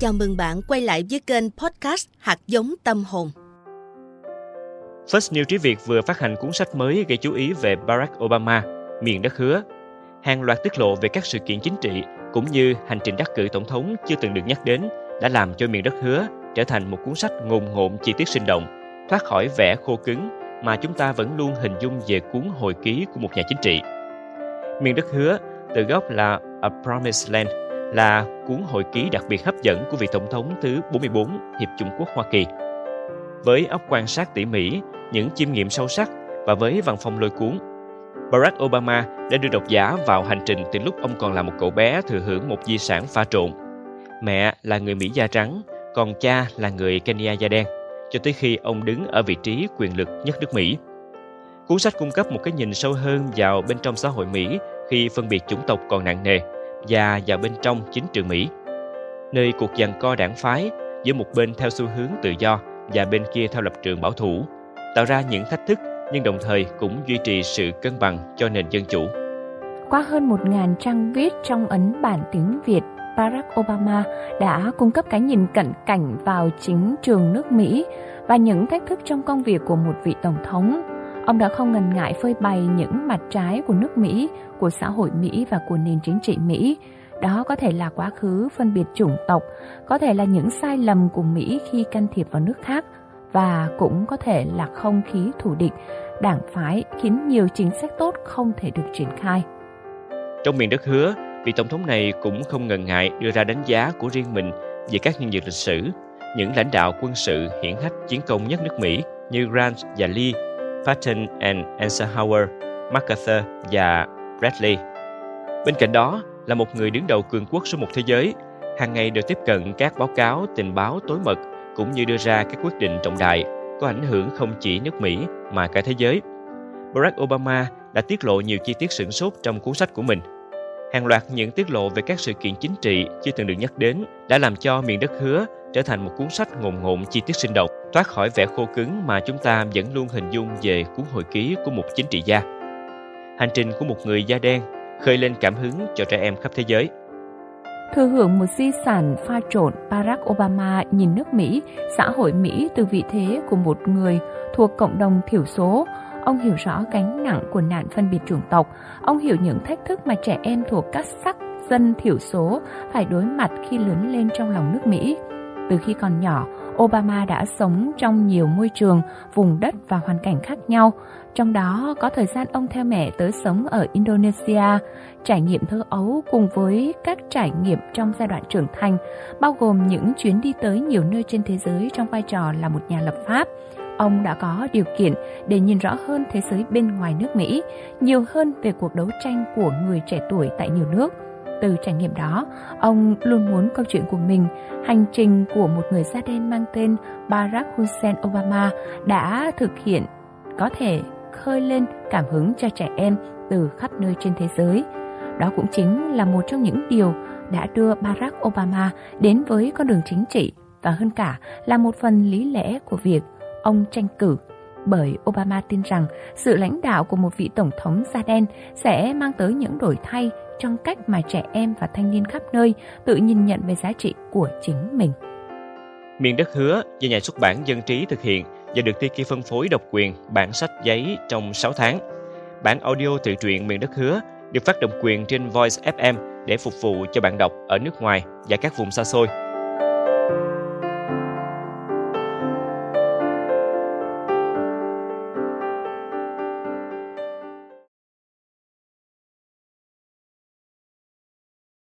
Chào mừng bạn quay lại với kênh podcast Hạt giống tâm hồn. First New Trí Việt vừa phát hành cuốn sách mới gây chú ý về Barack Obama, miền đất hứa. Hàng loạt tiết lộ về các sự kiện chính trị cũng như hành trình đắc cử tổng thống chưa từng được nhắc đến đã làm cho miền đất hứa trở thành một cuốn sách ngồn ngộn chi tiết sinh động, thoát khỏi vẻ khô cứng mà chúng ta vẫn luôn hình dung về cuốn hồi ký của một nhà chính trị. Miền đất hứa từ gốc là A Promised Land là cuốn hồi ký đặc biệt hấp dẫn của vị tổng thống thứ 44 Hiệp Trung Quốc Hoa Kỳ. Với óc quan sát tỉ mỉ, những chiêm nghiệm sâu sắc và với văn phong lôi cuốn, Barack Obama đã đưa độc giả vào hành trình từ lúc ông còn là một cậu bé thừa hưởng một di sản pha trộn. Mẹ là người Mỹ da trắng, còn cha là người Kenya da đen, cho tới khi ông đứng ở vị trí quyền lực nhất nước Mỹ. Cuốn sách cung cấp một cái nhìn sâu hơn vào bên trong xã hội Mỹ khi phân biệt chủng tộc còn nặng nề và vào bên trong chính trường Mỹ, nơi cuộc giằng co đảng phái giữa một bên theo xu hướng tự do và bên kia theo lập trường bảo thủ, tạo ra những thách thức nhưng đồng thời cũng duy trì sự cân bằng cho nền dân chủ. Qua hơn 1.000 trang viết trong ấn bản tiếng Việt, Barack Obama đã cung cấp cái nhìn cận cảnh vào chính trường nước Mỹ và những thách thức trong công việc của một vị tổng thống. Ông đã không ngần ngại phơi bày những mặt trái của nước Mỹ, của xã hội Mỹ và của nền chính trị Mỹ. Đó có thể là quá khứ phân biệt chủng tộc, có thể là những sai lầm của Mỹ khi can thiệp vào nước khác và cũng có thể là không khí thù địch, đảng phái khiến nhiều chính sách tốt không thể được triển khai. Trong miền đất hứa, vị tổng thống này cũng không ngần ngại đưa ra đánh giá của riêng mình về các nhân vật lịch sử, những lãnh đạo quân sự hiển hách chiến công nhất nước Mỹ như Grant và Lee, Patton and Eisenhower, MacArthur và Bradley. Bên cạnh đó là một người đứng đầu cường quốc số một thế giới, hàng ngày đều tiếp cận các báo cáo tình báo tối mật cũng như đưa ra các quyết định trọng đại có ảnh hưởng không chỉ nước Mỹ mà cả thế giới. Barack Obama đã tiết lộ nhiều chi tiết sửng sốt trong cuốn sách của mình. Hàng loạt những tiết lộ về các sự kiện chính trị chưa từng được nhắc đến đã làm cho miền đất hứa trở thành một cuốn sách ngồn ngộn chi tiết sinh động, thoát khỏi vẻ khô cứng mà chúng ta vẫn luôn hình dung về cuốn hồi ký của một chính trị gia. Hành trình của một người da đen khơi lên cảm hứng cho trẻ em khắp thế giới. Thừa hưởng một di sản pha trộn, Barack Obama nhìn nước Mỹ, xã hội Mỹ từ vị thế của một người thuộc cộng đồng thiểu số. Ông hiểu rõ gánh nặng của nạn phân biệt chủng tộc. Ông hiểu những thách thức mà trẻ em thuộc các sắc dân thiểu số phải đối mặt khi lớn lên trong lòng nước Mỹ. Từ khi còn nhỏ, Obama đã sống trong nhiều môi trường, vùng đất và hoàn cảnh khác nhau. Trong đó có thời gian ông theo mẹ tới sống ở Indonesia, trải nghiệm thơ ấu cùng với các trải nghiệm trong giai đoạn trưởng thành, bao gồm những chuyến đi tới nhiều nơi trên thế giới trong vai trò là một nhà lập pháp. Ông đã có điều kiện để nhìn rõ hơn thế giới bên ngoài nước Mỹ, nhiều hơn về cuộc đấu tranh của người trẻ tuổi tại nhiều nước – từ trải nghiệm đó, ông luôn muốn câu chuyện của mình, hành trình của một người da đen mang tên Barack Hussein Obama đã thực hiện có thể khơi lên cảm hứng cho trẻ em từ khắp nơi trên thế giới. Đó cũng chính là một trong những điều đã đưa Barack Obama đến với con đường chính trị và hơn cả là một phần lý lẽ của việc ông tranh cử bởi Obama tin rằng sự lãnh đạo của một vị tổng thống da đen sẽ mang tới những đổi thay trong cách mà trẻ em và thanh niên khắp nơi tự nhìn nhận về giá trị của chính mình. Miền đất hứa do nhà xuất bản Dân trí thực hiện và được Tiki phân phối độc quyền bản sách giấy trong 6 tháng. Bản audio tự truyện Miền đất hứa được phát độc quyền trên Voice FM để phục vụ cho bạn đọc ở nước ngoài và các vùng xa xôi.